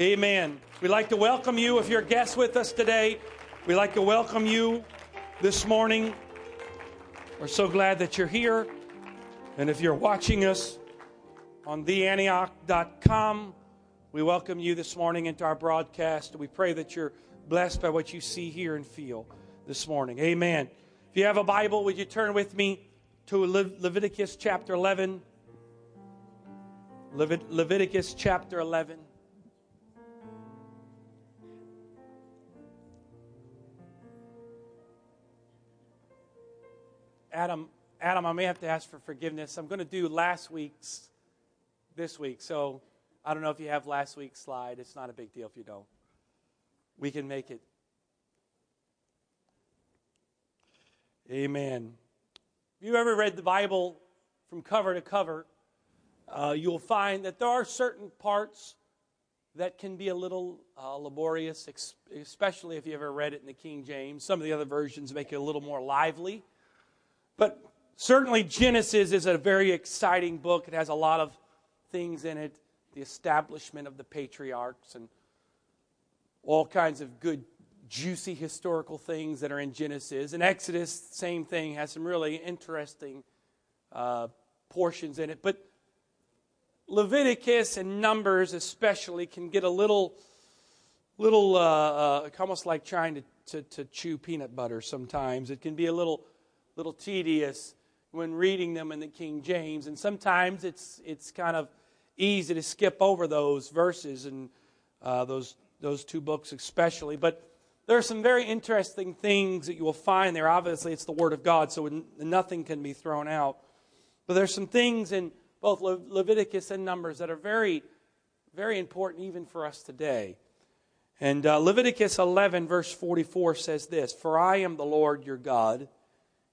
Amen. We'd like to welcome you if you're a guest with us today. We'd like to welcome you this morning. We're so glad that you're here. And if you're watching us on theantioch.com, we welcome you this morning into our broadcast. We pray that you're blessed by what you see, hear, and feel this morning. Amen. If you have a Bible, would you turn with me to Leviticus chapter 11? Leviticus chapter 11. Adam, Adam, I may have to ask for forgiveness. I'm going to do last week's this week. So I don't know if you have last week's slide. It's not a big deal if you don't. We can make it. Amen. If you've ever read the Bible from cover to cover, uh, you'll find that there are certain parts that can be a little uh, laborious, especially if you ever read it in the King James. Some of the other versions make it a little more lively. But certainly, Genesis is a very exciting book. It has a lot of things in it the establishment of the patriarchs and all kinds of good, juicy historical things that are in Genesis. And Exodus, same thing, has some really interesting uh, portions in it. But Leviticus and Numbers, especially, can get a little, little, uh, uh, almost like trying to, to, to chew peanut butter sometimes. It can be a little little tedious when reading them in the King James, and sometimes it's it's kind of easy to skip over those verses and uh, those those two books especially. But there are some very interesting things that you will find there. Obviously, it's the Word of God, so nothing can be thrown out. But there's some things in both Le- Leviticus and Numbers that are very, very important even for us today. And uh, Leviticus 11, verse 44 says this For I am the Lord your God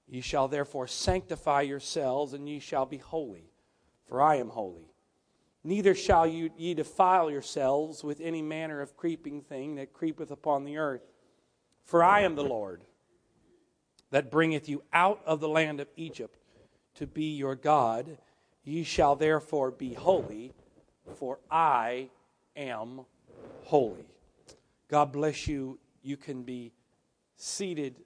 Ye shall therefore sanctify yourselves, and ye shall be holy, for I am holy. Neither shall ye defile yourselves with any manner of creeping thing that creepeth upon the earth. For I am the Lord that bringeth you out of the land of Egypt to be your God. Ye shall therefore be holy, for I am holy. God bless you. You can be seated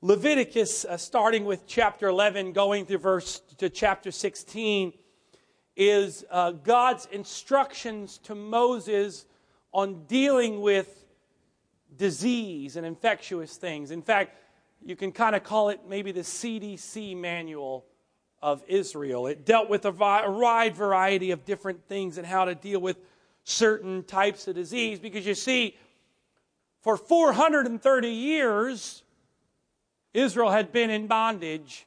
Leviticus, uh, starting with chapter 11, going through verse to chapter 16, is uh, God's instructions to Moses on dealing with disease and infectious things. In fact, you can kind of call it maybe the CDC manual of Israel. It dealt with a wide variety of different things and how to deal with certain types of disease because you see, for 430 years, Israel had been in bondage.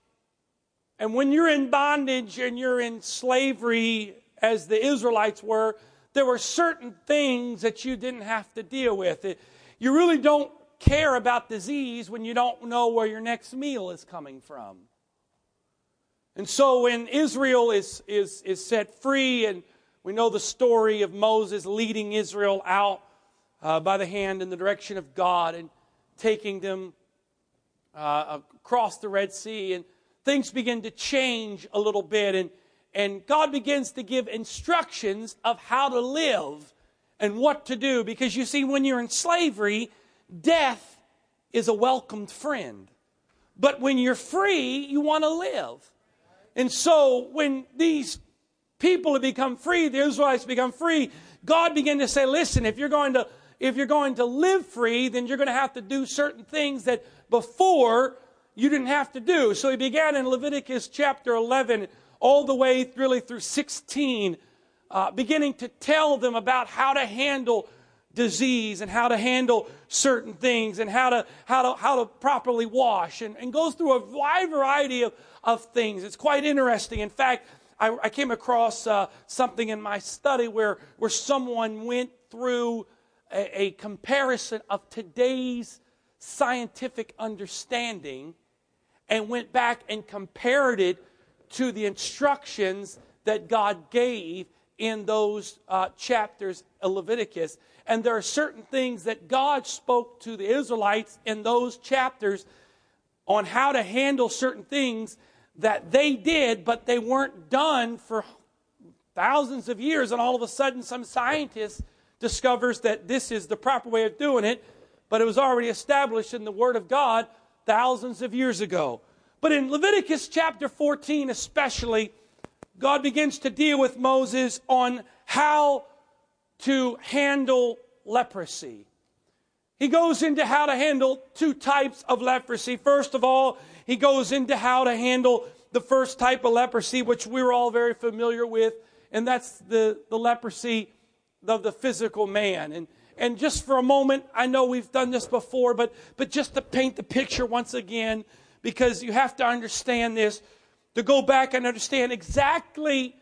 And when you're in bondage and you're in slavery, as the Israelites were, there were certain things that you didn't have to deal with. It, you really don't care about disease when you don't know where your next meal is coming from. And so when Israel is, is, is set free, and we know the story of Moses leading Israel out uh, by the hand in the direction of God and taking them uh, across the Red Sea, and things begin to change a little bit, and, and God begins to give instructions of how to live and what to do. Because you see, when you're in slavery, death is a welcomed friend. But when you're free, you want to live. And so when these people have become free, the Israelites become free, God began to say, listen, if you're going to if you're going to live free, then you're going to have to do certain things that before you didn't have to do. So he began in Leviticus chapter 11 all the way really through 16, uh, beginning to tell them about how to handle disease and how to handle certain things and how to, how to, how to properly wash and, and goes through a wide variety of, of things. It's quite interesting. In fact, I, I came across uh, something in my study where, where someone went through a, a comparison of today's scientific understanding and went back and compared it to the instructions that God gave in those uh, chapters of Leviticus. And there are certain things that God spoke to the Israelites in those chapters on how to handle certain things that they did, but they weren't done for thousands of years. And all of a sudden, some scientists discovers that this is the proper way of doing it, but it was already established in the Word of God thousands of years ago. But in Leviticus chapter 14, especially, God begins to deal with Moses on how to handle leprosy. He goes into how to handle two types of leprosy. First of all, he goes into how to handle the first type of leprosy, which we're all very familiar with, and that's the, the leprosy of the physical man. And, and just for a moment, I know we've done this before, but, but just to paint the picture once again, because you have to understand this, to go back and understand exactly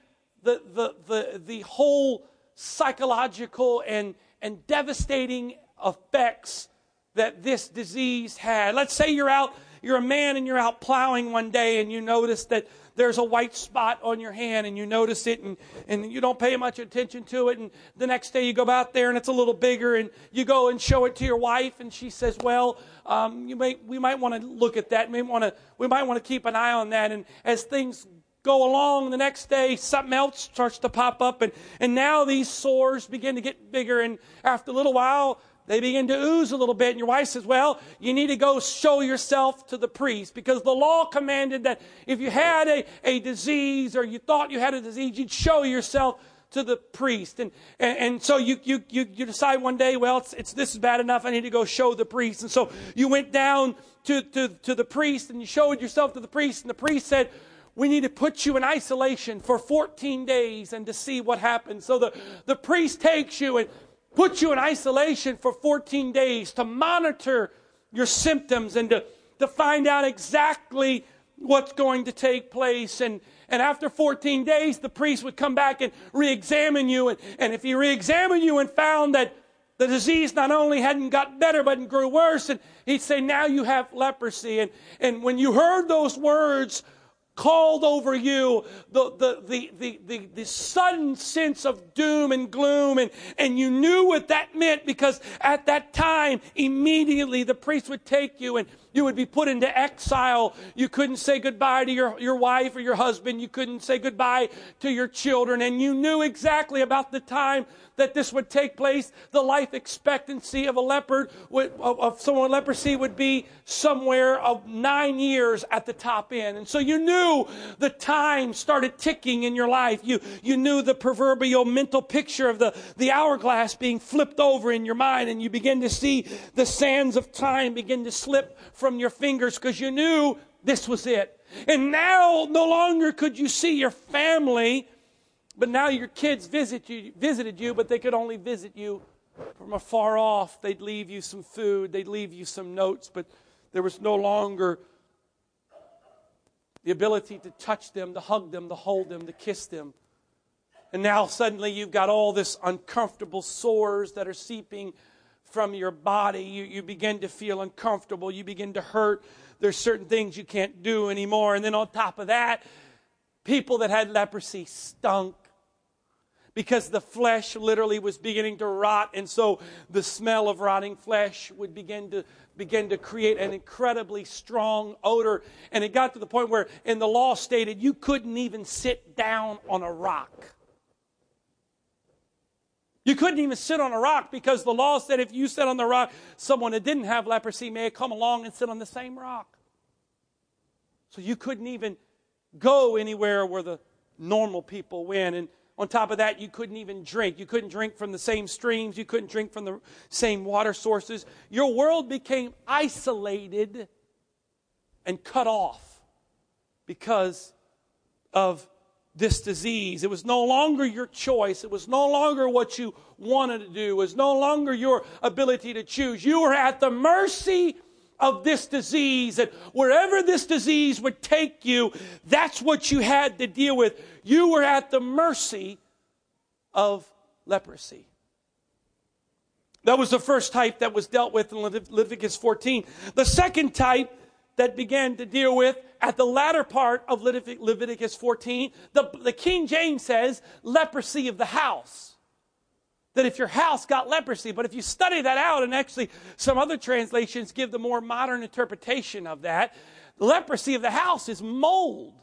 the, the, the, the whole psychological and, and devastating effects that this disease had. Let's say you're out, you're a man and you're out plowing one day and you notice that there's a white spot on your hand and you notice it and, and you don't pay much attention to it. And the next day you go out there and it's a little bigger and you go and show it to your wife and she says, well, um, you may, we might want to look at that. We, wanna, we might want to keep an eye on that. And as things go along the next day something else starts to pop up and, and now these sores begin to get bigger and after a little while they begin to ooze a little bit, and your wife says, Well, you need to go show yourself to the priest because the law commanded that if you had a, a disease or you thought you had a disease, you'd show yourself to the priest. And, and, and so you, you, you, you, decide one day, well, it's, it's, this is bad enough. I need to go show the priest. And so you went down to, to, to the priest and you showed yourself to the priest. And the priest said, we need to put you in isolation for 14 days and to see what happens. So the, the priest takes you and put you in isolation for 14 days to monitor your symptoms and to, to find out exactly what's going to take place. And, and after 14 days, the priest would come back and re examine you. And, and if he re examined you and found that the disease not only hadn't got better, but grew worse, and he'd say, Now you have leprosy. And, and when you heard those words, called over you. The, the, the, the, the, the, sudden sense of doom and gloom, and, and you knew what that meant because at that time, immediately the priest would take you and you would be put into exile. You couldn't say goodbye to your, your wife or your husband. You couldn't say goodbye to your children. And you knew exactly about the time that this would take place. The life expectancy of a leopard, would, of, of someone with leprosy, would be somewhere of nine years at the top end. And so you knew the time started ticking in your life. You, you knew the proverbial mental picture of the, the hourglass being flipped over in your mind, and you begin to see the sands of time begin to slip from your fingers because you knew this was it. And now no longer could you see your family, but now your kids visit you, visited you, but they could only visit you from afar off. They'd leave you some food, they'd leave you some notes, but there was no longer the ability to touch them, to hug them, to hold them, to kiss them. And now suddenly you've got all this uncomfortable sores that are seeping from your body. You, you begin to feel uncomfortable. You begin to hurt. There's certain things you can't do anymore. And then on top of that, people that had leprosy stunk because the flesh literally was beginning to rot and so the smell of rotting flesh would begin to begin to create an incredibly strong odor and it got to the point where in the law stated you couldn't even sit down on a rock you couldn't even sit on a rock because the law said if you sat on the rock, someone that didn't have leprosy may come along and sit on the same rock. So you couldn't even go anywhere where the normal people went. And on top of that, you couldn't even drink. You couldn't drink from the same streams. You couldn't drink from the same water sources. Your world became isolated and cut off because of this disease. It was no longer your choice. It was no longer what you wanted to do. It was no longer your ability to choose. You were at the mercy of this disease. And wherever this disease would take you, that's what you had to deal with. You were at the mercy of leprosy. That was the first type that was dealt with in Leviticus 14. The second type that began to deal with at the latter part of Leviticus 14, the, the King James says leprosy of the house. That if your house got leprosy, but if you study that out, and actually some other translations give the more modern interpretation of that, the leprosy of the house is mold.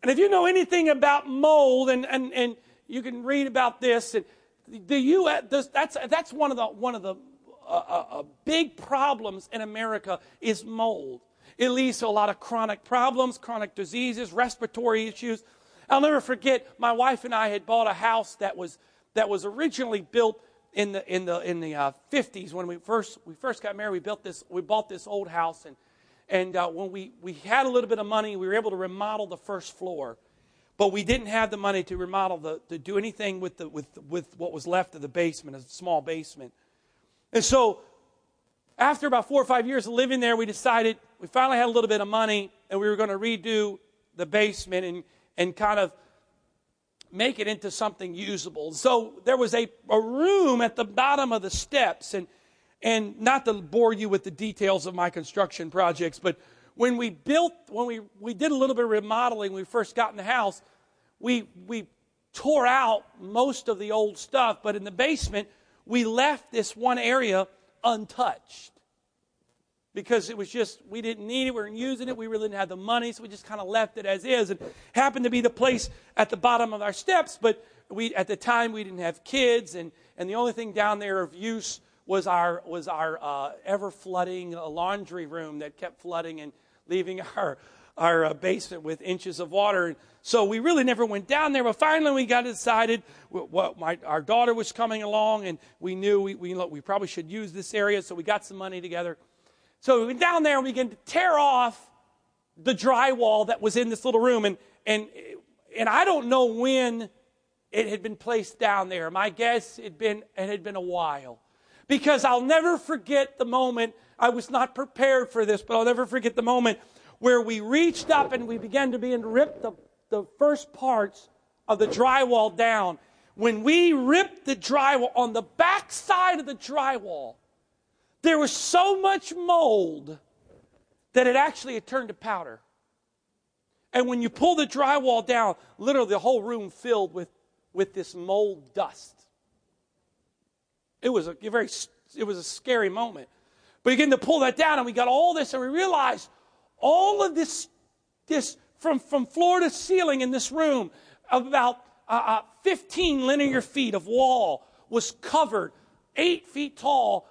And if you know anything about mold, and, and, and you can read about this. And the U.S. Uh, that's that's one of the one of the uh, big problems in America is mold. It leads to a lot of chronic problems, chronic diseases, respiratory issues. I'll never forget. My wife and I had bought a house that was that was originally built in the in the in the uh, 50s when we first we first got married. We built this we bought this old house and and uh, when we we had a little bit of money, we were able to remodel the first floor, but we didn't have the money to remodel the to do anything with the with with what was left of the basement, a small basement. And so, after about four or five years of living there, we decided we finally had a little bit of money and we were going to redo the basement and and kind of make it into something usable. So there was a, a room at the bottom of the steps, and, and not to bore you with the details of my construction projects, but when we built, when we, we did a little bit of remodeling, when we first got in the house, we, we tore out most of the old stuff, but in the basement, we left this one area untouched. Because it was just we didn't need it we weren't using it we really didn't have the money so we just kind of left it as is. And happened to be the place at the bottom of our steps but we at the time we didn't have kids and and the only thing down there of use was our was our uh, ever flooding laundry room that kept flooding and leaving our our uh, basement with inches of water so we really never went down there but finally we got decided what my, our daughter was coming along and we knew we, we, we probably should use this area so we got some money together so we went down there and we began to tear off the drywall that was in this little room. And, and, and I don't know when it had been placed down there. My guess had been, it had been a while. Because I'll never forget the moment, I was not prepared for this, but I'll never forget the moment where we reached up and we began to begin to rip the, the first parts of the drywall down. When we ripped the drywall on the back side of the drywall, there was so much mold that it actually had turned to powder. And when you pull the drywall down, literally the whole room filled with, with this mold dust. It was a very it was a scary moment. But again, to pull that down, and we got all this, and we realized all of this, this from, from floor to ceiling in this room, about uh, uh, 15 linear feet of wall was covered, eight feet tall,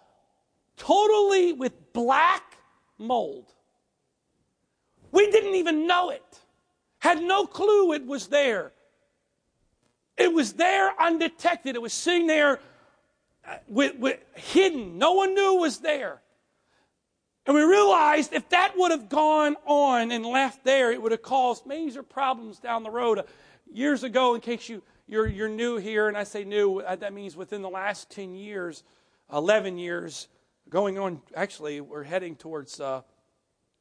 totally with black mold. We didn't even know it, had no clue it was there. It was there undetected. It was sitting there uh, with, with, hidden. No one knew it was there. And we realized if that would have gone on and left there, it would have caused major problems down the road. Years ago, in case you, you're, you're new here, and I say new, uh, that means within the last 10 years, 11 years, going on, actually, we're heading towards uh,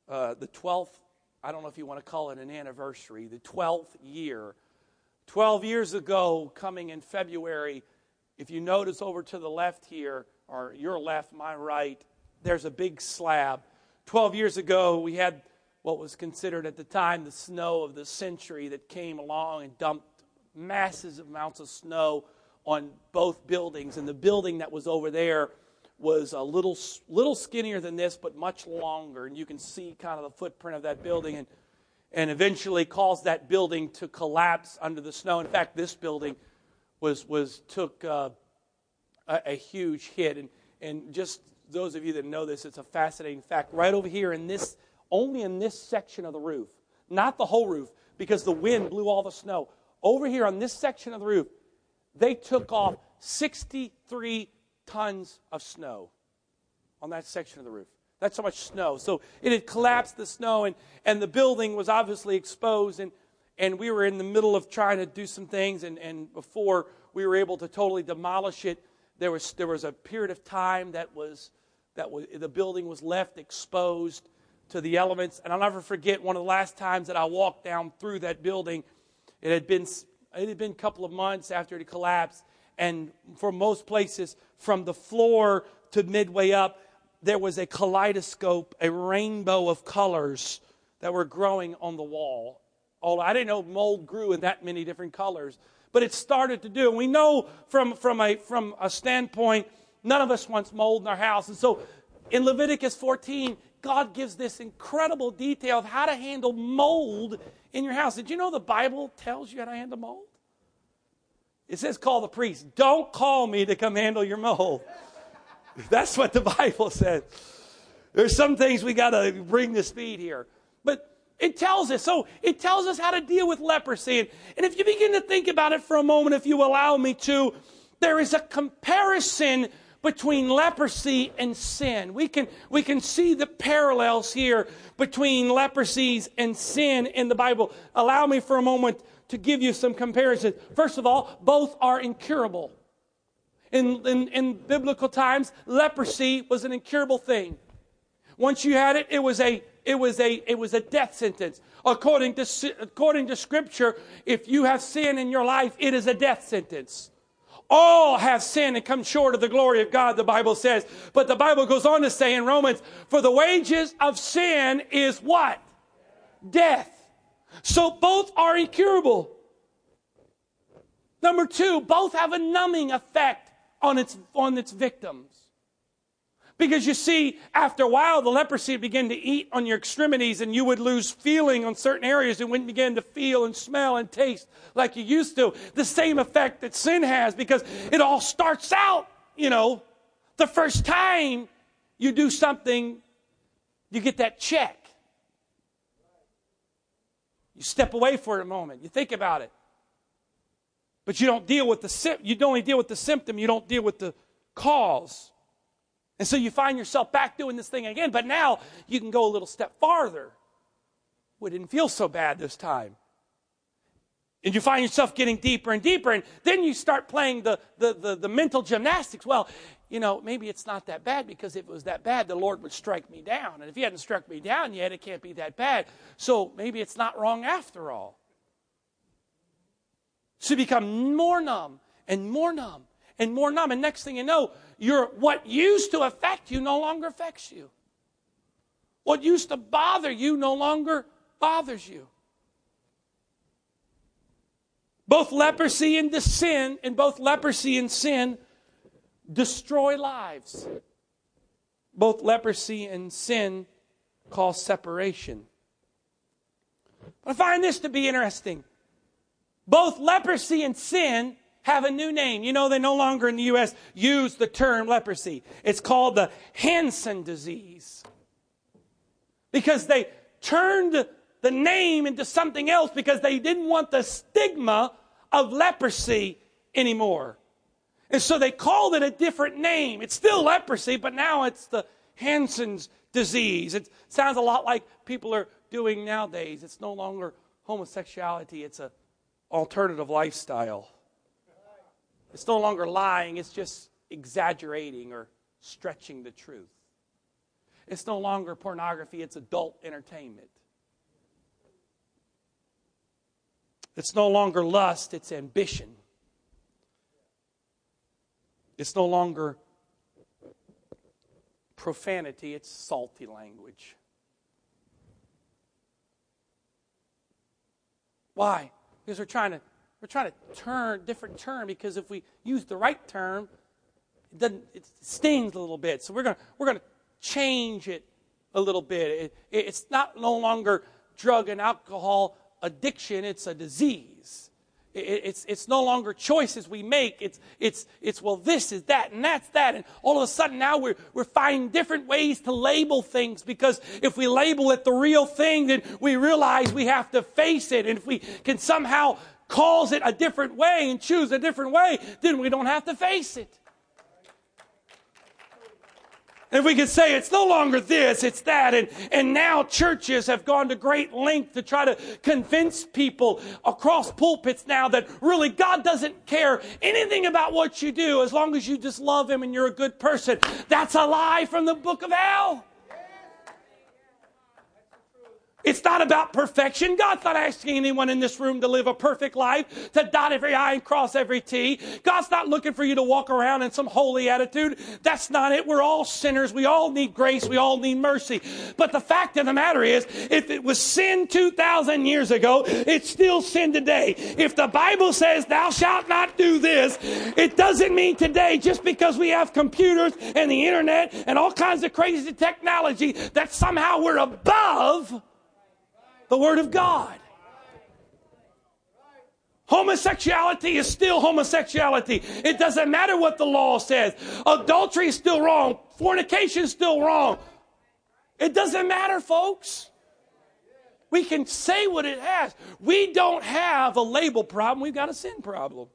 uh, the 12th, I don't know if you want to call it an anniversary, the 12th year. 12 years ago, coming in February, if you notice over to the left here, or your left, my right, there's a big slab. 12 years ago, we had what was considered at the time the snow of the century that came along and dumped massive amounts of snow on both buildings. And the building that was over there was a little little skinnier than this, but much longer, and you can see kind of the footprint of that building, and and eventually caused that building to collapse under the snow. In fact, this building was was took uh, a, a huge hit, and and just those of you that know this, it's a fascinating fact. Right over here in this, only in this section of the roof, not the whole roof, because the wind blew all the snow. Over here on this section of the roof, they took off 63 tons of snow on that section of the roof. That's so much snow. So it had collapsed the snow, and, and the building was obviously exposed. And, and we were in the middle of trying to do some things. And, and before we were able to totally demolish it, there was, there was a period of time that, was, that the building was left exposed to the elements. And I'll never forget one of the last times that I walked down through that building. It had been, it had been a couple of months after it collapsed and for most places, from the floor to midway up, there was a kaleidoscope, a rainbow of colors that were growing on the wall. Oh, I didn't know mold grew in that many different colors, but it started to do. We know from, from, a, from a standpoint, none of us wants mold in our house. And so in Leviticus 14, God gives this incredible detail of how to handle mold in your house. Did you know the Bible tells you how to handle mold? It says, call the priest. Don't call me to come handle your mold. That's what the Bible says. There's some things we got to bring to speed here. But it tells us. So it tells us how to deal with leprosy. And, and if you begin to think about it for a moment, if you allow me to, there is a comparison between leprosy and sin. We can, we can see the parallels here between leprosies and sin in the Bible. Allow me for a moment to give you some comparisons. First of all, both are incurable. In, in, in biblical times, leprosy was an incurable thing. Once you had it, it was a it was a it was a death sentence. According to according to Scripture, if you have sin in your life, it is a death sentence. All have sinned and come short of the glory of God, the Bible says. But the Bible goes on to say in Romans, for the wages of sin is what? Death. So both are incurable. Number two, both have a numbing effect on its, on its victims. Because you see, after a while, the leprosy begin to eat on your extremities, and you would lose feeling on certain areas and wouldn't begin to feel and smell and taste like you used to. The same effect that sin has, because it all starts out, you know, the first time you do something, you get that check. You step away for a moment, you think about it. But you don't deal with the you only deal with the symptom, you don't deal with the cause. And so you find yourself back doing this thing again, but now you can go a little step farther. We didn't feel so bad this time. And you find yourself getting deeper and deeper, and then you start playing the, the, the, the, mental gymnastics. Well, you know, maybe it's not that bad because if it was that bad, the Lord would strike me down. And if He hadn't struck me down yet, it can't be that bad. So maybe it's not wrong after all. So you become more numb and more numb and more numb. And next thing you know, your, what used to affect you no longer affects you. What used to bother you no longer bothers you. Both leprosy and the sin, and both leprosy and sin destroy lives. Both leprosy and sin cause separation. I find this to be interesting. Both leprosy and sin have a new name. You know, they no longer in the U.S. use the term leprosy. It's called the Hansen disease. Because they turned the name into something else because they didn't want the stigma of leprosy anymore. And so they called it a different name. It's still leprosy, but now it's the Hansen's disease. It sounds a lot like people are doing nowadays. It's no longer homosexuality, it's an alternative lifestyle. It's no longer lying, it's just exaggerating or stretching the truth. It's no longer pornography, it's adult entertainment. It's no longer lust, it's ambition. It's no longer profanity, it's salty language. Why? Because we're trying to we're trying to turn different term because if we use the right term, it doesn't it stings a little bit. So we're gonna we're gonna change it a little bit. It, it's not no longer drug and alcohol addiction; it's a disease. It's, it's no longer choices we make. It's, it's, it's, well, this is that and that's that. And all of a sudden now we're, we're finding different ways to label things because if we label it the real thing, then we realize we have to face it. And if we can somehow calls it a different way and choose a different way, then we don't have to face it. And we could say it's no longer this, it's that. And, and now churches have gone to great length to try to convince people across pulpits now that really God doesn't care anything about what you do as long as you just love Him and you're a good person. That's a lie from the book of hell. It's not about perfection. God's not asking anyone in this room to live a perfect life, to dot every I and cross every T. God's not looking for you to walk around in some holy attitude. That's not it. We're all sinners. We all need grace. We all need mercy. But the fact of the matter is, if it was sin 2,000 years ago, it's still sin today. If the Bible says, thou shalt not do this, it doesn't mean today, just because we have computers and the internet and all kinds of crazy technology, that somehow we're above the Word of God. Homosexuality is still homosexuality. It doesn't matter what the law says. Adultery is still wrong. Fornication is still wrong. It doesn't matter, folks. We can say what it has. We don't have a label problem, we've got a sin problem.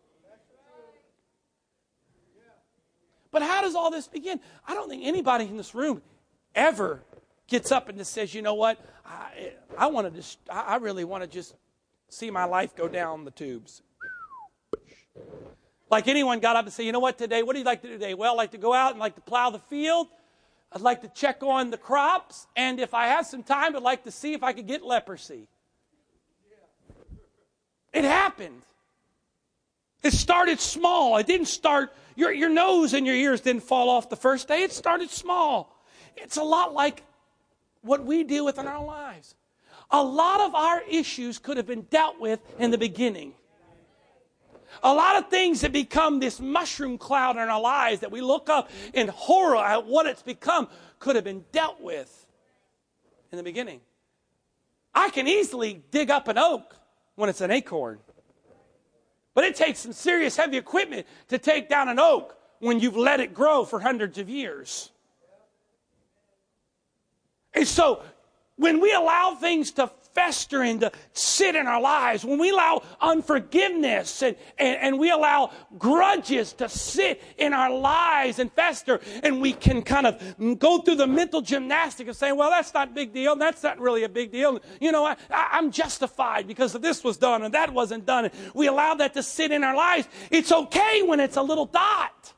But how does all this begin? I don't think anybody in this room ever gets up and just says, you know what, I, I want to just, I really want to just see my life go down the tubes. Like anyone got up and say, you know what, today, what do you like to do today? Well, I like to go out and like to plow the field. I'd like to check on the crops. And if I have some time, I'd like to see if I could get leprosy. It happened. It started small. It didn't start, your, your nose and your ears didn't fall off the first day. It started small. It's a lot like what we deal with in our lives. A lot of our issues could have been dealt with in the beginning. A lot of things that become this mushroom cloud in our lives that we look up in horror at what it's become could have been dealt with in the beginning. I can easily dig up an oak when it's an acorn. But it takes some serious heavy equipment to take down an oak when you've let it grow for hundreds of years. And so when we allow things to fester and to sit in our lives, when we allow unforgiveness and, and, and, we allow grudges to sit in our lives and fester, and we can kind of go through the mental gymnastic of saying, well, that's not a big deal, that's not really a big deal. You know, I, I'm justified because this was done and that wasn't done. We allow that to sit in our lives. It's okay when it's a little dot.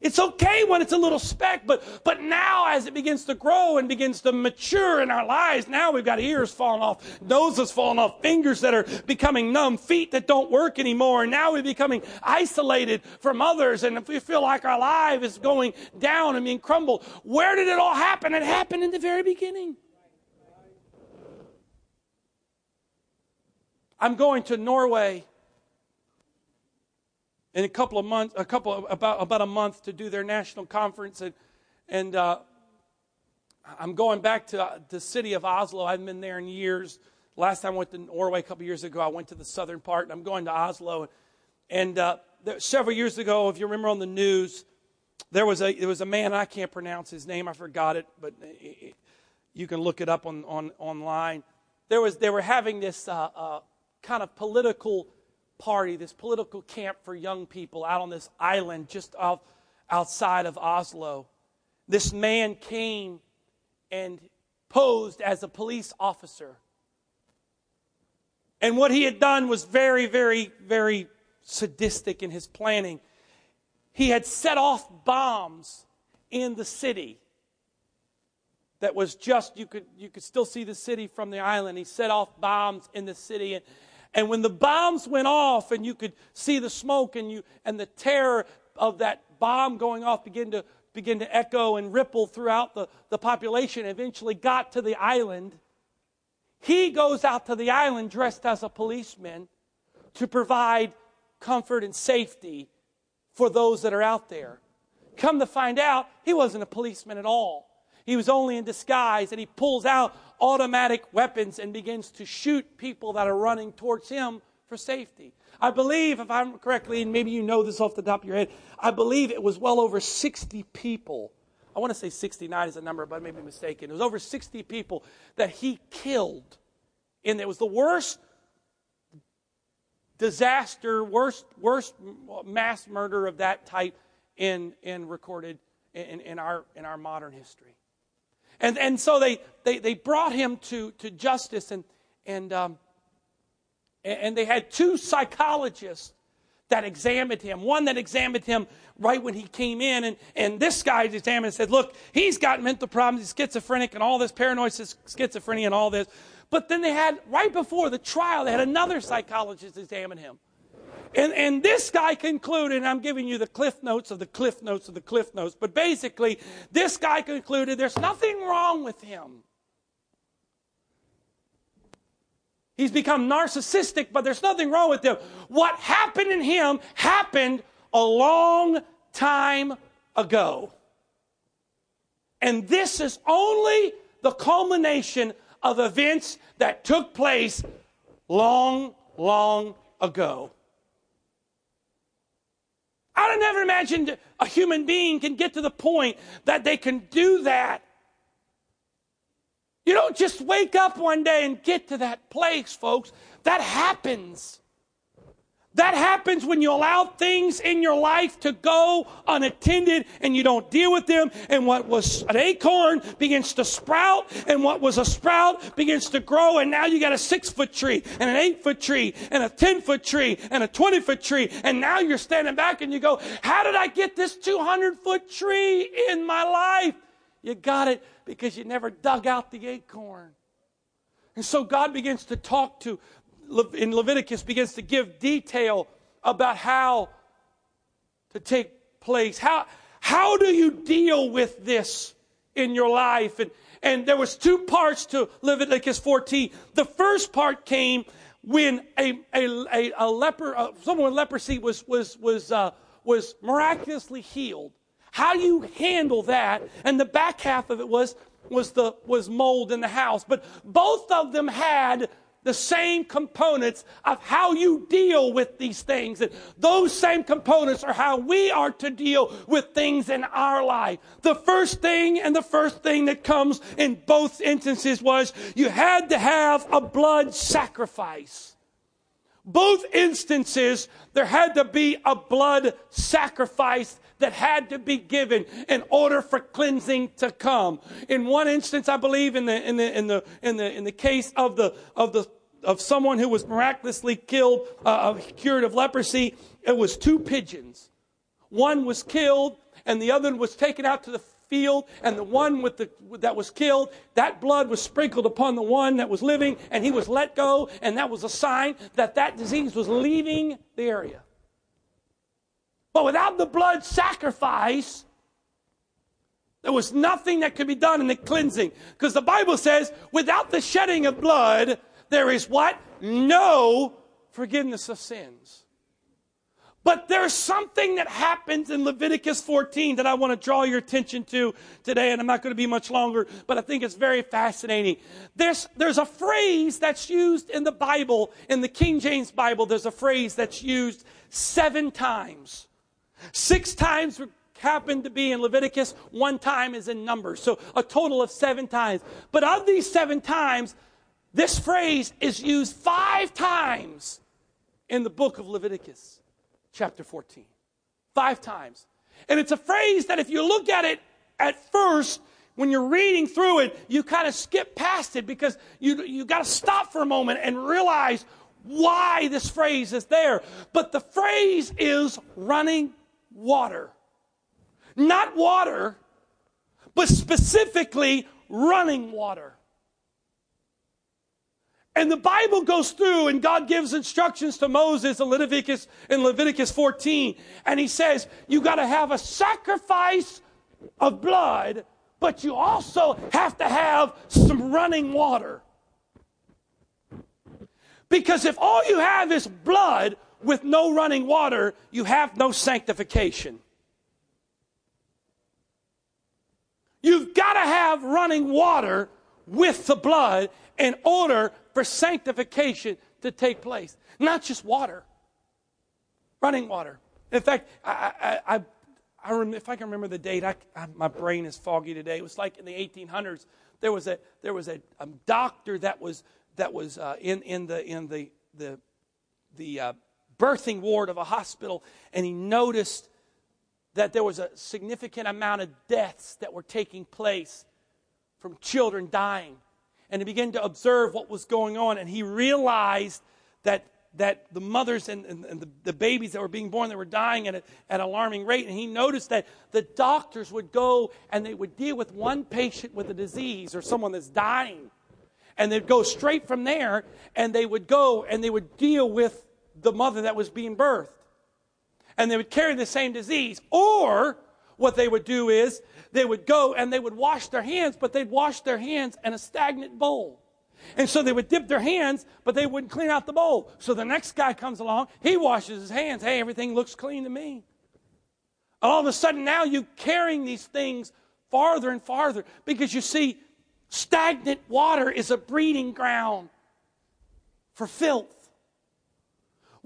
It's okay when it's a little speck, but, but now as it begins to grow and begins to mature in our lives, now we've got ears falling off, noses falling off, fingers that are becoming numb, feet that don't work anymore, and now we're becoming isolated from others, and if we feel like our life is going down and being crumbled, where did it all happen? It happened in the very beginning. I'm going to Norway in a couple of months, a couple of, about about a month to do their national conference, and and uh, I'm going back to uh, the city of Oslo. I haven't been there in years. Last time I went to Norway a couple years ago, I went to the southern part, and I'm going to Oslo. And uh, there, several years ago, if you remember on the news, there was a there was a man I can't pronounce his name. I forgot it, but it, you can look it up on, on online. There was they were having this uh, uh kind of political party, this political camp for young people out on this island just off, outside of Oslo. This man came and posed as a police officer. And what he had done was very, very, very sadistic in his planning. He had set off bombs in the city that was just you could you could still see the city from the island he set off bombs in the city and and when the bombs went off and you could see the smoke and, you, and the terror of that bomb going off begin to, begin to echo and ripple throughout the, the population, eventually got to the island, he goes out to the island dressed as a policeman to provide comfort and safety for those that are out there. Come to find out, he wasn't a policeman at all. He was only in disguise, and he pulls out automatic weapons and begins to shoot people that are running towards him for safety. I believe, if I'm correctly, and maybe you know this off the top of your head, I believe it was well over 60 people. I want to say 69 is a number, but I may be mistaken. It was over 60 people that he killed. And it was the worst disaster, worst, worst mass murder of that type in, in recorded in, in, our, in our modern history. And, and so they, they, they brought him to, to justice, and, and, um, and they had two psychologists that examined him. One that examined him right when he came in, and, and this guy examined and said, Look, he's got mental problems, he's schizophrenic, and all this paranoid schizophrenia and all this. But then they had, right before the trial, they had another psychologist examine him. And, and this guy concluded, and I'm giving you the cliff notes of the cliff notes of the cliff notes, but basically, this guy concluded there's nothing wrong with him. He's become narcissistic, but there's nothing wrong with him. What happened in him happened a long time ago. And this is only the culmination of events that took place long, long ago. I never imagined a human being can get to the point that they can do that. You don't just wake up one day and get to that place, folks. That happens. That happens when you allow things in your life to go unattended and you don't deal with them. And what was an acorn begins to sprout, and what was a sprout begins to grow. And now you got a six foot tree, and an eight foot tree, and a 10 foot tree, and a 20 foot tree. And now you're standing back and you go, How did I get this 200 foot tree in my life? You got it because you never dug out the acorn. And so God begins to talk to in Leviticus begins to give detail about how to take place. How, how do you deal with this in your life? And, and there was two parts to Leviticus 14. The first part came when a, a, a, leper, uh, someone with leprosy was, was, was, uh, was miraculously healed. How do you handle that? And the back half of it was, was, the, was mold in the house. But both of them had the same components of how you deal with these things. And those same components are how we are to deal with things in our life. The first thing and the first thing that comes in both instances was you had to have a blood sacrifice. Both instances, there had to be a blood sacrifice that had to be given in order for cleansing to come. In one instance, I believe in the in the in the in the in the case of the of the of someone who was miraculously killed, uh, cured of leprosy, it was two pigeons. One was killed, and the other was taken out to the field, and the one with the, that was killed, that blood was sprinkled upon the one that was living, and he was let go, and that was a sign that that disease was leaving the area. But without the blood sacrifice, there was nothing that could be done in the cleansing. Because the Bible says, without the shedding of blood, there is what? No forgiveness of sins. But there's something that happens in Leviticus 14 that I want to draw your attention to today, and I'm not going to be much longer, but I think it's very fascinating. There's, there's a phrase that's used in the Bible, in the King James Bible, there's a phrase that's used seven times. Six times happened to be in Leviticus, one time is in Numbers. So a total of seven times. But of these seven times, this phrase is used five times in the book of Leviticus, chapter 14. Five times. And it's a phrase that if you look at it at first, when you're reading through it, you kind of skip past it because you, you got to stop for a moment and realize why this phrase is there. But the phrase is running water. Not water, but specifically running water. And the Bible goes through and God gives instructions to Moses in Leviticus, in Leviticus 14. And he says, you got to have a sacrifice of blood, but you also have to have some running water. Because if all you have is blood with no running water, you have no sanctification. You've got to have running water with the blood in order for sanctification to take place. Not just water, running water. In fact, I, I, I, I rem- if I can remember the date, I, my brain is foggy today. It was like in the 1800s. There was a there was a, a doctor that was that was uh, in in the in the the the uh, birthing ward of a hospital, and he noticed that there was a significant amount of deaths that were taking place from children dying. And he began to observe what was going on, and he realized that that the mothers and, and, and the, the, babies that were being born that were dying at an alarming rate and he noticed that the doctors would go and they would deal with one patient with a disease or someone that's dying. And they'd go straight from there and they would go and they would deal with the mother that was being birthed. And they would carry the same disease or what they would do is they would go and they would wash their hands, but they'd wash their hands in a stagnant bowl. And so they would dip their hands, but they wouldn't clean out the bowl. So the next guy comes along, he washes his hands. Hey, everything looks clean to me. All of a sudden, now you're carrying these things farther and farther because you see, stagnant water is a breeding ground for filth.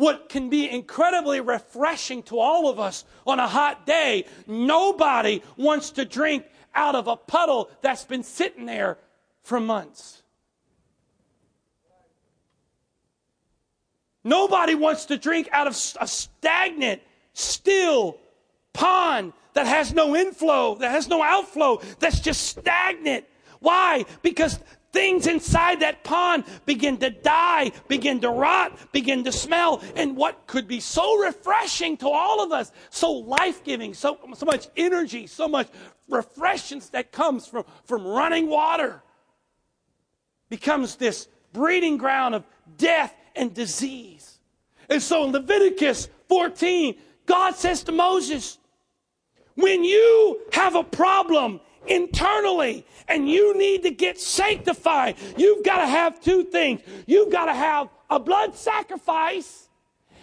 What can be incredibly refreshing to all of us on a hot day. Nobody wants to drink out of a puddle that's been sitting there for months. Nobody wants to drink out of a stagnant, still pond that has no inflow, that has no outflow, that's just stagnant. Why? Because things inside that pond begin to die, begin to rot, begin to smell. And what could be so refreshing to all of us, so life giving, so, so much energy, so much refreshance that comes from, from running water, becomes this breeding ground of death and disease. And so in Leviticus 14, God says to Moses, when you have a problem internally and you need to get sanctified, you've got to have two things. You've got to have a blood sacrifice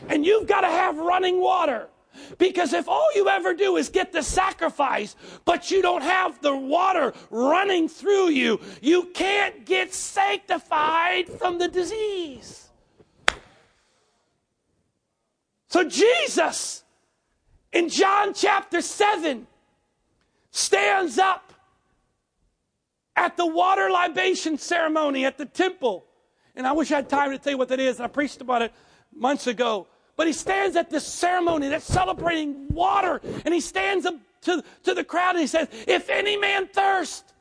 and you've got to have running water. Because if all you ever do is get the sacrifice, but you don't have the water running through you, you can't get sanctified from the disease. So Jesus, in John chapter 7, stands up at the water libation ceremony at the temple. And I wish I had time to tell you what that is. I preached about it months ago. But he stands at this ceremony that's celebrating water. And he stands up to, to the crowd and he says, If any man thirst,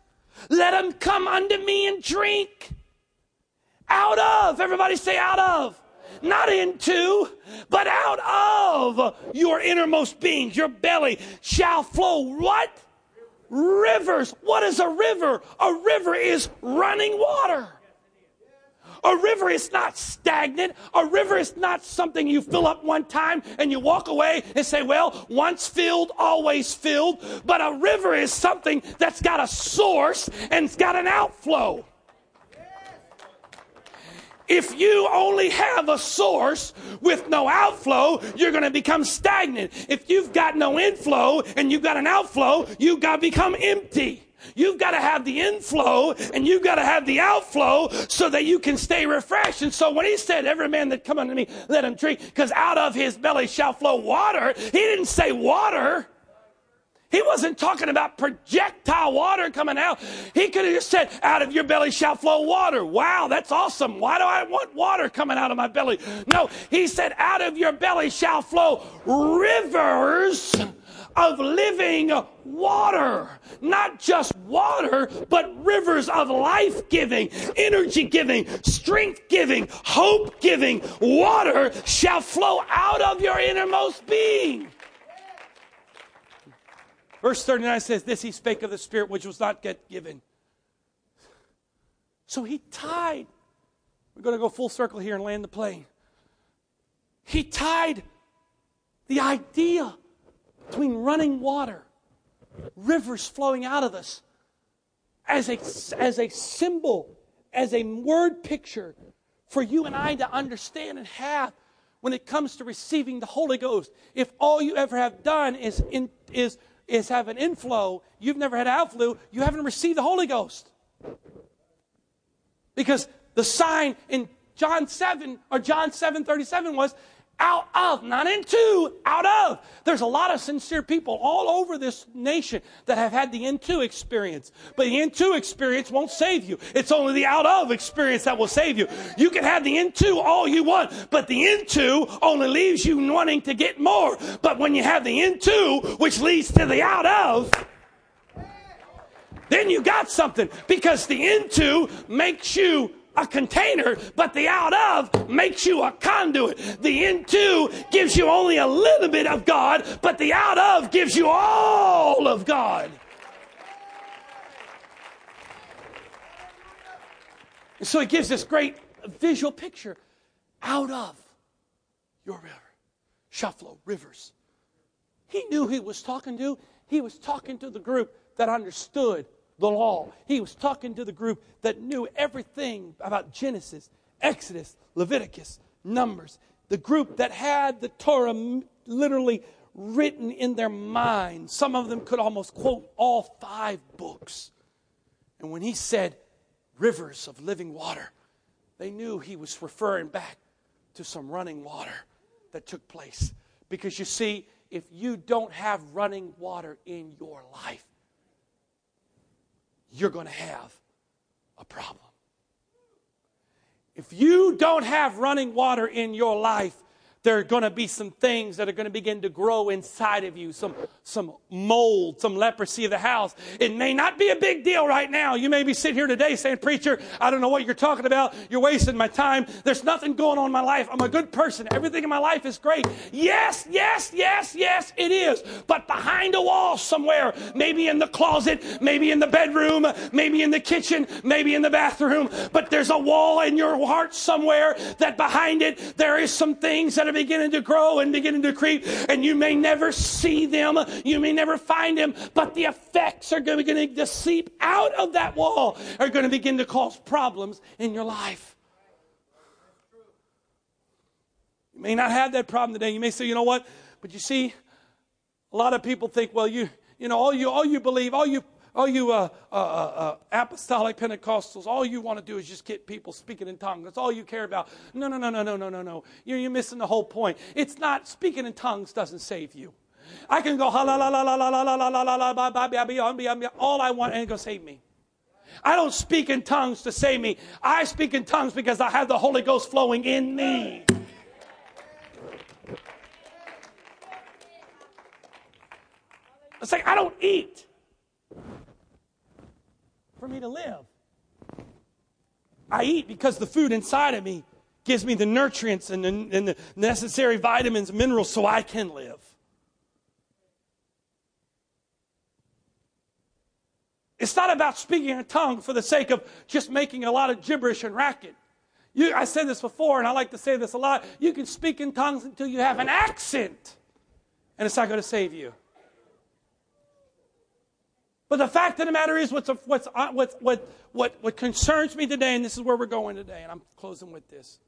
let him come unto me and drink. Out of, everybody say out of. Not into, but out of your innermost beings, your belly shall flow what? Rivers. What is a river? A river is running water. A river is not stagnant. A river is not something you fill up one time and you walk away and say, well, once filled, always filled. But a river is something that's got a source and it's got an outflow. If you only have a source with no outflow, you're going to become stagnant. If you've got no inflow and you've got an outflow, you've got to become empty. You've got to have the inflow and you've got to have the outflow so that you can stay refreshed. And so when he said, Every man that come unto me, let him drink, because out of his belly shall flow water, he didn't say water. He wasn't talking about projectile water coming out. He could have just said, Out of your belly shall flow water. Wow, that's awesome. Why do I want water coming out of my belly? No, he said, Out of your belly shall flow rivers of living water. Not just water, but rivers of life giving, energy giving, strength giving, hope giving water shall flow out of your innermost being. Verse 39 says, This he spake of the Spirit which was not yet given. So he tied. We're going to go full circle here and land the plane. He tied the idea between running water, rivers flowing out of us, as a, as a symbol, as a word picture for you and I to understand and have when it comes to receiving the Holy Ghost. If all you ever have done is, in, is is have an inflow, you've never had outflow, you haven't received the Holy Ghost. Because the sign in John 7 or John 7 37 was out of, not into, out of. There's a lot of sincere people all over this nation that have had the into experience. But the into experience won't save you. It's only the out of experience that will save you. You can have the into all you want, but the into only leaves you wanting to get more. But when you have the into, which leads to the out of, then you got something because the into makes you a container, but the out of makes you a conduit. The into gives you only a little bit of God, but the out of gives you all of God. so it gives this great visual picture out of your river shall rivers. He knew he was talking to. He was talking to the group that understood the law. He was talking to the group that knew everything about Genesis, Exodus, Leviticus, Numbers. The group that had the Torah literally written in their mind. Some of them could almost quote all five books. And when he said rivers of living water, they knew he was referring back to some running water that took place. Because you see, if you don't have running water in your life, you're going to have a problem. If you don't have running water in your life, there are going to be some things that are going to begin to grow inside of you some, some mold, some leprosy of the house. It may not be a big deal right now. You may be sitting here today saying, Preacher, I don't know what you're talking about. You're wasting my time. There's nothing going on in my life. I'm a good person. Everything in my life is great. Yes, yes, yes, yes, it is. But behind a wall somewhere, maybe in the closet, maybe in the bedroom, maybe in the kitchen, maybe in the bathroom, but there's a wall in your heart somewhere that behind it, there is some things that are beginning to grow and beginning to creep, and you may never see them, you may never find them, but the effects are going to seep out of that wall, are going to begin to cause problems in your life. You may not have that problem today. You may say, you know what? But you see, a lot of people think, well, you, you know, all you, all you believe, all you all you uh, uh, uh, uh, apostolic Pentecostals, all you want to do is just get people speaking in tongues. That's all you care about. No, no, no, no, no, no, no, no. You're, you're missing the whole point. It's not speaking in tongues doesn't save you. I can go la la la la la la la la la la la la all I want and it go save me. I don't speak in tongues to save me. I speak in tongues because I have the Holy Ghost flowing in me. It's like I don't eat for me to live. I eat because the food inside of me gives me the nutrients and the, and the necessary vitamins and minerals so I can live. It's not about speaking in a tongue for the sake of just making a lot of gibberish and racket. You, I said this before, and I like to say this a lot. You can speak in tongues until you have an accent, and it's not going to save you. But the fact of the matter is, what's, what's, uh, what, what, what, what concerns me today, and this is where we're going today, and I'm closing with this,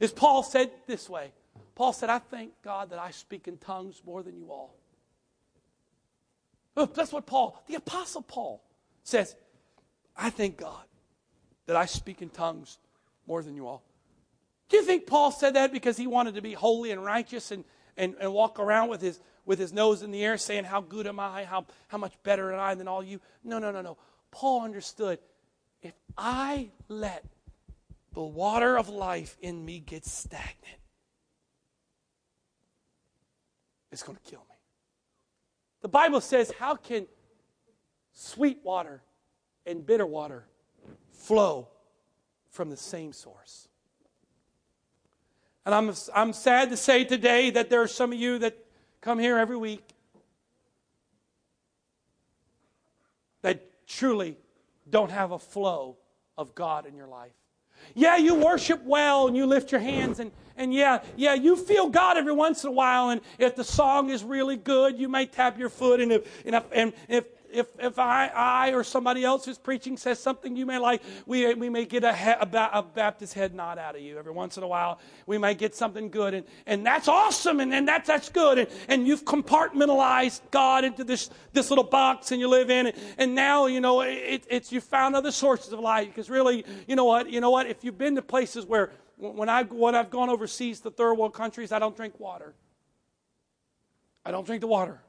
is Paul said this way. Paul said, I thank God that I speak in tongues more than you all. That's what Paul, the Apostle Paul, says. I thank God that I speak in tongues more than you all. Do you think Paul said that because he wanted to be holy and righteous and, and, and walk around with his, with his nose in the air saying, How good am I? How, how much better am I than all you? No, no, no, no. Paul understood if I let the water of life in me get stagnant, it's going to kill me. The Bible says, How can sweet water and bitter water flow from the same source? And I'm, I'm sad to say today that there are some of you that come here every week that truly don't have a flow of God in your life. Yeah, you worship well and you lift your hands and, and yeah, yeah, you feel God every once in a while. And if the song is really good, you may tap your foot. And if, and if, and if if, if I, I or somebody else who's preaching says something you may like, we, we may get a, he, a, a, Baptist head nod out of you every once in a while. We might get something good, and, and that's awesome, and, and that's, that's good. And, and you've compartmentalized God into this, this little box and you live in it. And now, you know, it, it's you found other sources of light. Because really, you know what? You know what? If you've been to places where when I've, when I've gone overseas to third world countries, I don't drink water. I don't drink the water.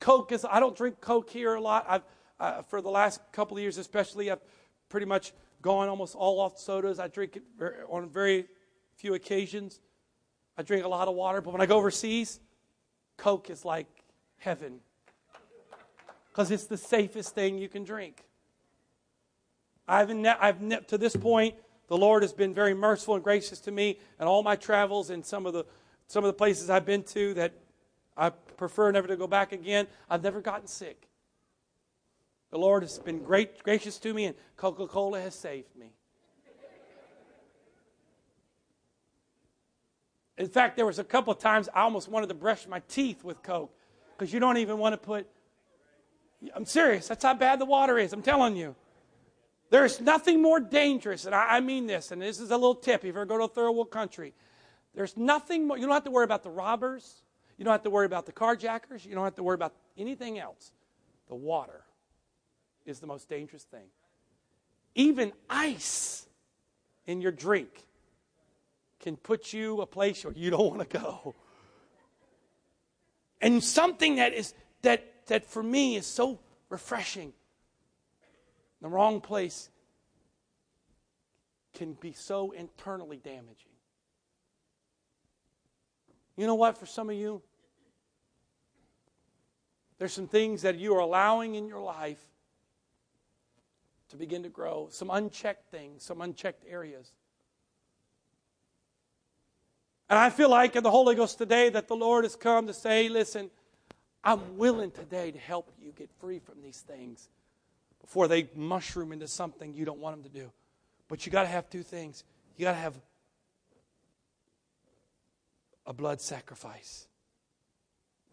Coke is, I don't drink Coke here a lot. I've, uh, for the last couple of years, especially, I've pretty much gone almost all off sodas. I drink it on very few occasions. I drink a lot of water, but when I go overseas, Coke is like heaven because it's the safest thing you can drink. I've, ne- I've ne- to this point, the Lord has been very merciful and gracious to me and all my travels and some of the some of the places I've been to that I prefer never to go back again. I've never gotten sick. The Lord has been great, gracious to me, and Coca Cola has saved me. In fact, there was a couple of times I almost wanted to brush my teeth with Coke because you don't even want to put. I'm serious. That's how bad the water is. I'm telling you. There's nothing more dangerous, and I, I mean this, and this is a little tip if you ever go to a third world country. There's nothing more, you don't have to worry about the robbers. You don't have to worry about the carjackers. You don't have to worry about anything else. The water is the most dangerous thing. Even ice in your drink can put you a place where you don't want to go. And something that is that that for me is so refreshing. The wrong place can be so internally damaging. You know what, for some of you, there's some things that you are allowing in your life to begin to grow, some unchecked things, some unchecked areas. And I feel like in the Holy Ghost today that the Lord has come to say, listen, I'm willing today to help you get free from these things before they mushroom into something you don't want them to do. But you got to have two things. You got to have a blood sacrifice.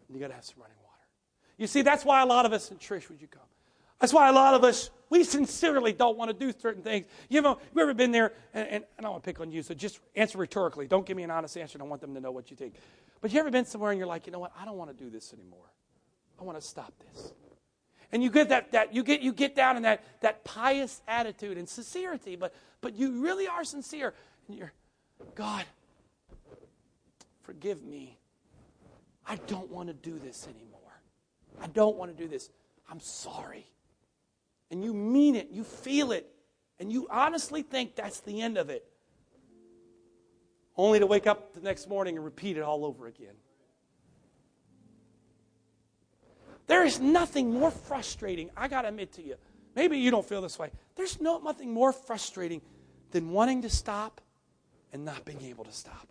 And you got to have some running water. You see, that's why a lot of us, and Trish, would you come? That's why a lot of us, we sincerely don't want to do certain things. You know, you ever been there, and, and I don't want to pick on you, so just answer rhetorically. Don't give me an honest answer. I want them to know what you think. But you ever been somewhere and you're like, you know what, I don't want to do this anymore. I want to stop this. And you get that, that you get you get down in that, that pious attitude and sincerity, but but you really are sincere. And you're, God, forgive me. I don't want to do this anymore. I don't want to do this. I'm sorry. And you mean it, you feel it, and you honestly think that's the end of it. Only to wake up the next morning and repeat it all over again. There is nothing more frustrating, I got to admit to you. Maybe you don't feel this way. There's no, nothing more frustrating than wanting to stop and not being able to stop.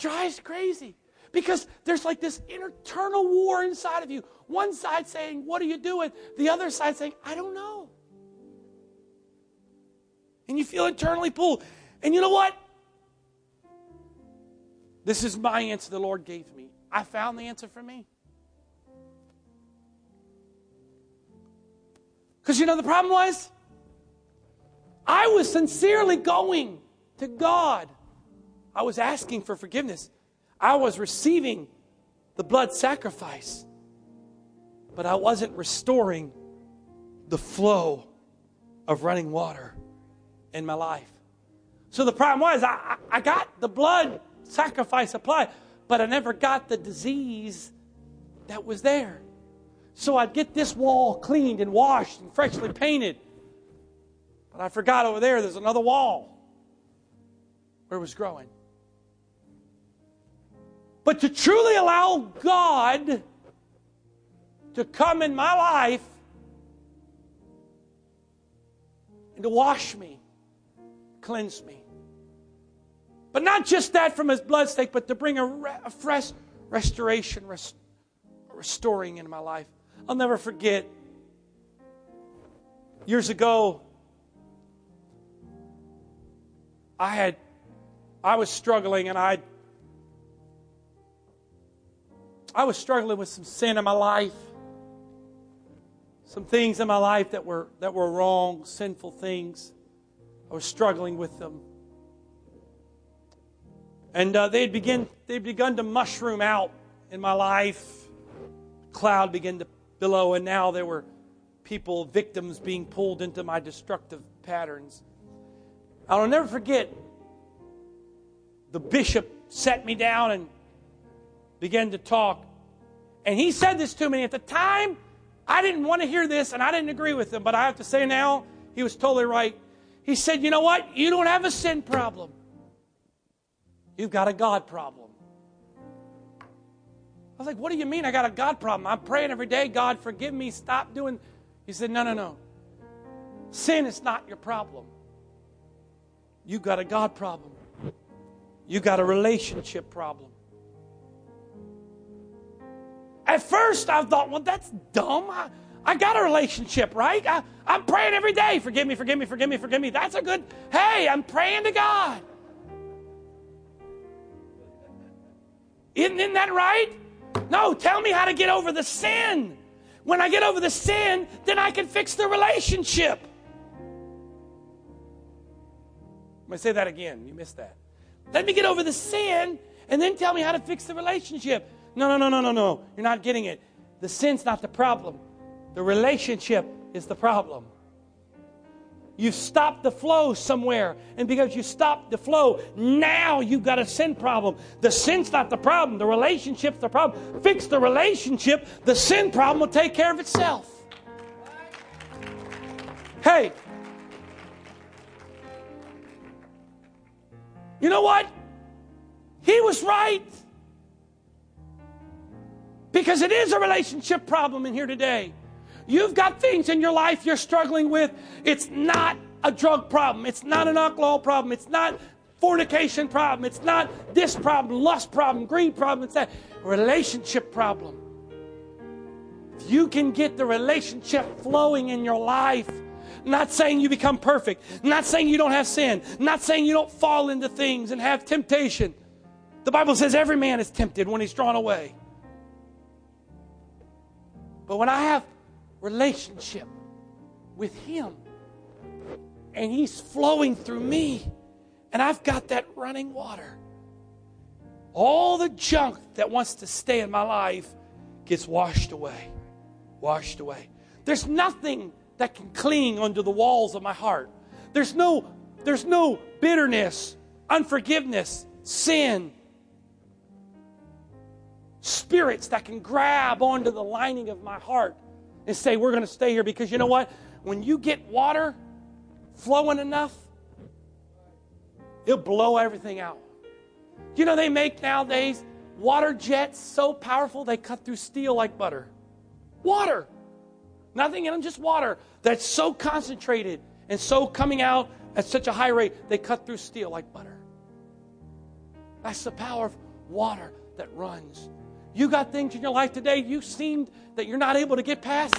Drives crazy because there's like this internal war inside of you. One side saying, What are you doing? The other side saying, I don't know. And you feel internally pulled. And you know what? This is my answer the Lord gave me. I found the answer for me. Because you know the problem was? I was sincerely going to God. I was asking for forgiveness. I was receiving the blood sacrifice, but I wasn't restoring the flow of running water in my life. So the problem was I, I got the blood sacrifice applied, but I never got the disease that was there. So I'd get this wall cleaned and washed and freshly painted. But I forgot over there there's another wall where it was growing. But to truly allow God to come in my life and to wash me, cleanse me, but not just that from his blood stake, but to bring a, re- a fresh restoration, rest- restoring into my life. I'll never forget years ago, I had I was struggling and I I was struggling with some sin in my life. Some things in my life that were that were wrong, sinful things. I was struggling with them. And uh, they'd, begin, they'd begun to mushroom out in my life. Cloud began to billow, and now there were people, victims, being pulled into my destructive patterns. I'll never forget the bishop sat me down and began to talk. And he said this to me at the time. I didn't want to hear this and I didn't agree with him, but I have to say now, he was totally right. He said, You know what? You don't have a sin problem. You've got a God problem. I was like, What do you mean I got a God problem? I'm praying every day, God, forgive me, stop doing. He said, No, no, no. Sin is not your problem. You've got a God problem. you've got a relationship problem. At first, I thought, well, that's dumb. I, I got a relationship, right? I, I'm praying every day. Forgive me, forgive me, forgive me, forgive me. That's a good, hey, I'm praying to God. Isn't, isn't that right? No, tell me how to get over the sin. When I get over the sin, then I can fix the relationship. I'm going to say that again. You missed that. Let me get over the sin and then tell me how to fix the relationship. No, no, no, no, no, no. You're not getting it. The sin's not the problem, the relationship is the problem. you stopped the flow somewhere. And because you stopped the flow, now you've got a sin problem. The sin's not the problem, the relationship's the problem. Fix the relationship, the sin problem will take care of itself. Hey, you know what? He was right. Because it is a relationship problem in here today. You've got things in your life you're struggling with. It's not a drug problem. It's not an alcohol problem. It's not fornication problem. It's not this problem, lust problem, greed problem. It's that relationship problem. If you can get the relationship flowing in your life, not saying you become perfect, not saying you don't have sin, not saying you don't fall into things and have temptation. The Bible says every man is tempted when he's drawn away. But when I have relationship with him and he's flowing through me and I've got that running water, all the junk that wants to stay in my life gets washed away. Washed away. There's nothing that can cling under the walls of my heart. There's no, there's no bitterness, unforgiveness, sin, spirits that can grab onto the lining of my heart and say, We're going to stay here. Because you know what? When you get water flowing enough, it'll blow everything out. You know, they make nowadays water jets so powerful they cut through steel like butter. Water. Nothing in them, just water that's so concentrated and so coming out at such a high rate, they cut through steel like butter. That's the power of water that runs. You got things in your life today you seemed that you're not able to get past.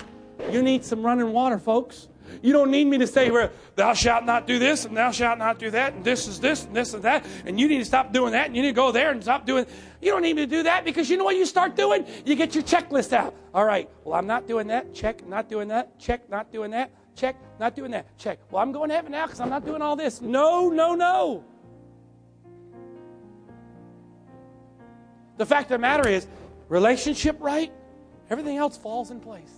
You need some running water, folks. You don't need me to say, well, thou shalt not do this, and thou shalt not do that, and this is this, and this is that, and you need to stop doing that, and you need to go there and stop doing. You don't need me to do that because you know what you start doing? You get your checklist out. All right, well, I'm not doing that. Check, not doing that. Check, not doing that. Check, not doing that. Check. Well, I'm going to heaven now because I'm not doing all this. No, no, no. The fact of the matter is, relationship right, everything else falls in place.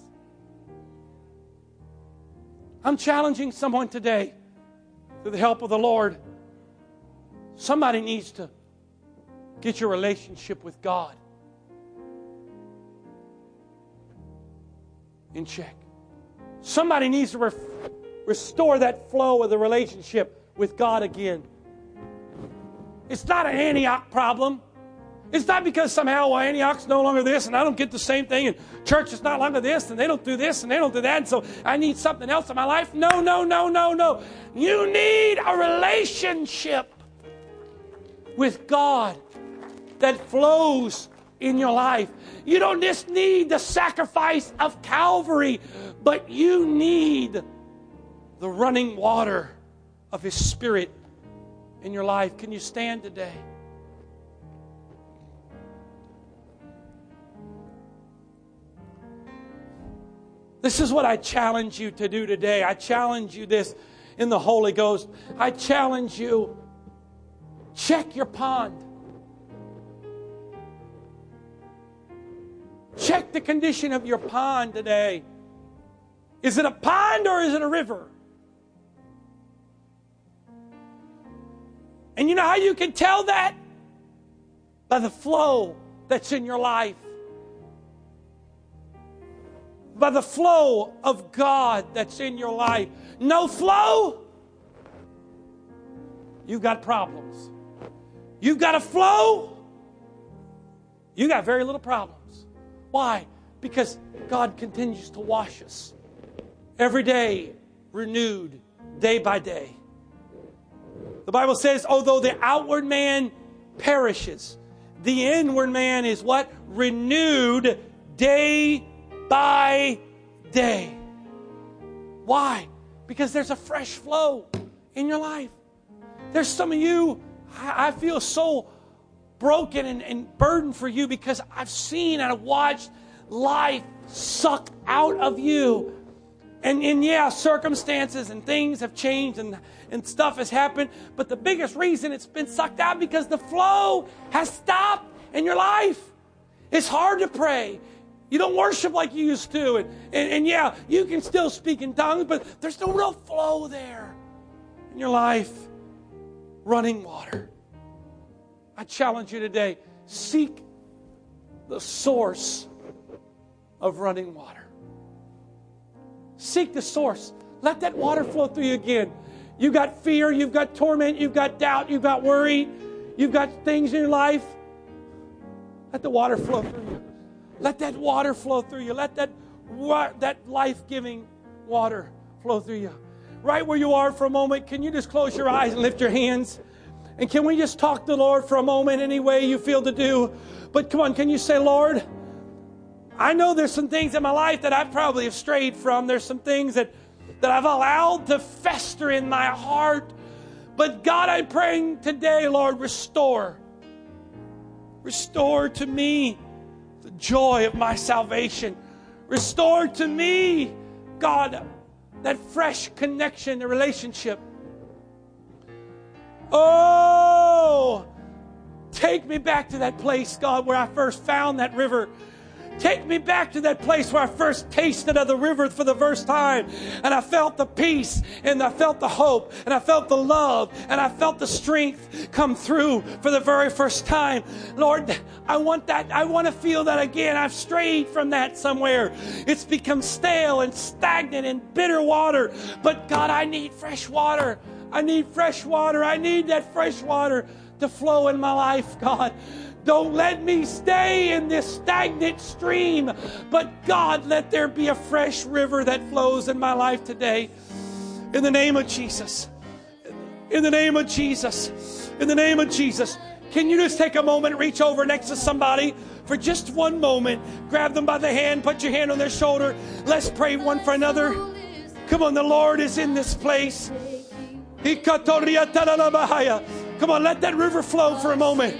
I'm challenging someone today through the help of the Lord. Somebody needs to get your relationship with God in check. Somebody needs to re- restore that flow of the relationship with God again. It's not an Antioch problem. It's not because somehow well, Antioch's no longer this and I don't get the same thing and church is not longer this and they don't do this and they don't do that and so I need something else in my life. No, no, no, no, no. You need a relationship with God that flows in your life. You don't just need the sacrifice of Calvary, but you need the running water of His Spirit in your life. Can you stand today? This is what I challenge you to do today. I challenge you this in the Holy Ghost. I challenge you check your pond. Check the condition of your pond today. Is it a pond or is it a river? And you know how you can tell that? By the flow that's in your life by the flow of God that's in your life. No flow, you've got problems. You've got a flow, you got very little problems. Why? Because God continues to wash us every day, renewed day by day. The Bible says, although the outward man perishes, the inward man is what? Renewed day by day. Why? Because there's a fresh flow in your life. There's some of you, I feel so broken and, and burdened for you because I've seen and I've watched life suck out of you. And, and yeah, circumstances and things have changed and, and stuff has happened. But the biggest reason it's been sucked out because the flow has stopped in your life. It's hard to pray. You don't worship like you used to. And, and, and yeah, you can still speak in tongues, but there's no real flow there in your life. Running water. I challenge you today seek the source of running water. Seek the source. Let that water flow through you again. You've got fear, you've got torment, you've got doubt, you've got worry, you've got things in your life. Let the water flow through you. Let that water flow through you. Let that, that life giving water flow through you. Right where you are for a moment, can you just close your eyes and lift your hands? And can we just talk to the Lord for a moment any way you feel to do? But come on, can you say, Lord, I know there's some things in my life that I probably have strayed from. There's some things that, that I've allowed to fester in my heart. But God, I'm praying today, Lord, restore. Restore to me joy of my salvation. Restore to me, God, that fresh connection and relationship. Oh, take me back to that place, God, where I first found that river Take me back to that place where I first tasted of the river for the first time. And I felt the peace and I felt the hope and I felt the love and I felt the strength come through for the very first time. Lord, I want that. I want to feel that again. I've strayed from that somewhere. It's become stale and stagnant and bitter water. But God, I need fresh water. I need fresh water. I need that fresh water to flow in my life, God. Don't let me stay in this stagnant stream, but God, let there be a fresh river that flows in my life today. In the name of Jesus. In the name of Jesus. In the name of Jesus. Can you just take a moment, reach over next to somebody for just one moment, grab them by the hand, put your hand on their shoulder. Let's pray one for another. Come on, the Lord is in this place. Come on, let that river flow for a moment.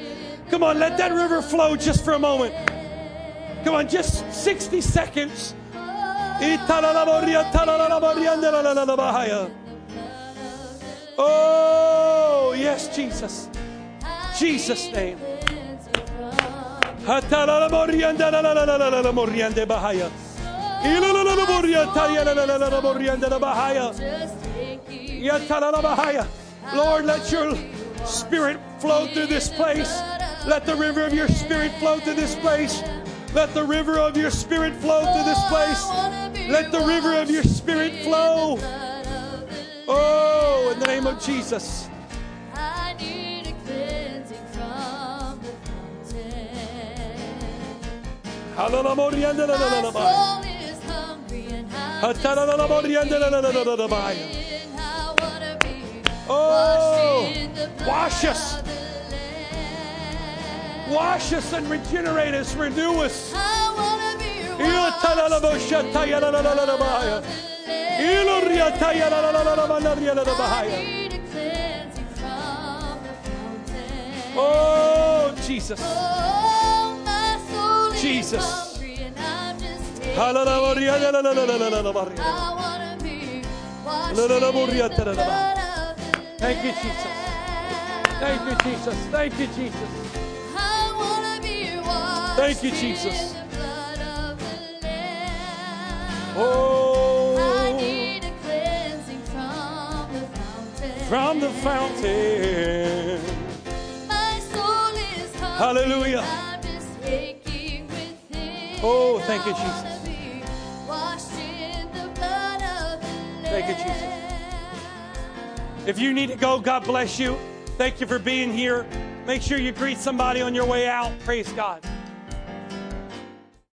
Come on, let that river flow just for a moment. Come on, just 60 seconds. Oh, yes, Jesus. Jesus' name. Lord, let your spirit flow through this place. Let the river of your spirit flow through this place. Let the river of your spirit flow through this place. Let the river of your spirit flow. Oh, in the name of Jesus. Oh, wash us. Wash us and regenerate us, renew us. Oh, Jesus. Jesus. Thank you, Jesus. Thank you, Jesus. Thank you, Jesus. Thank you, Jesus. Oh, from the fountain. Hallelujah. Oh, thank you, Jesus. Thank you, Jesus. If you need to go, God bless you. Thank you for being here. Make sure you greet somebody on your way out. Praise God.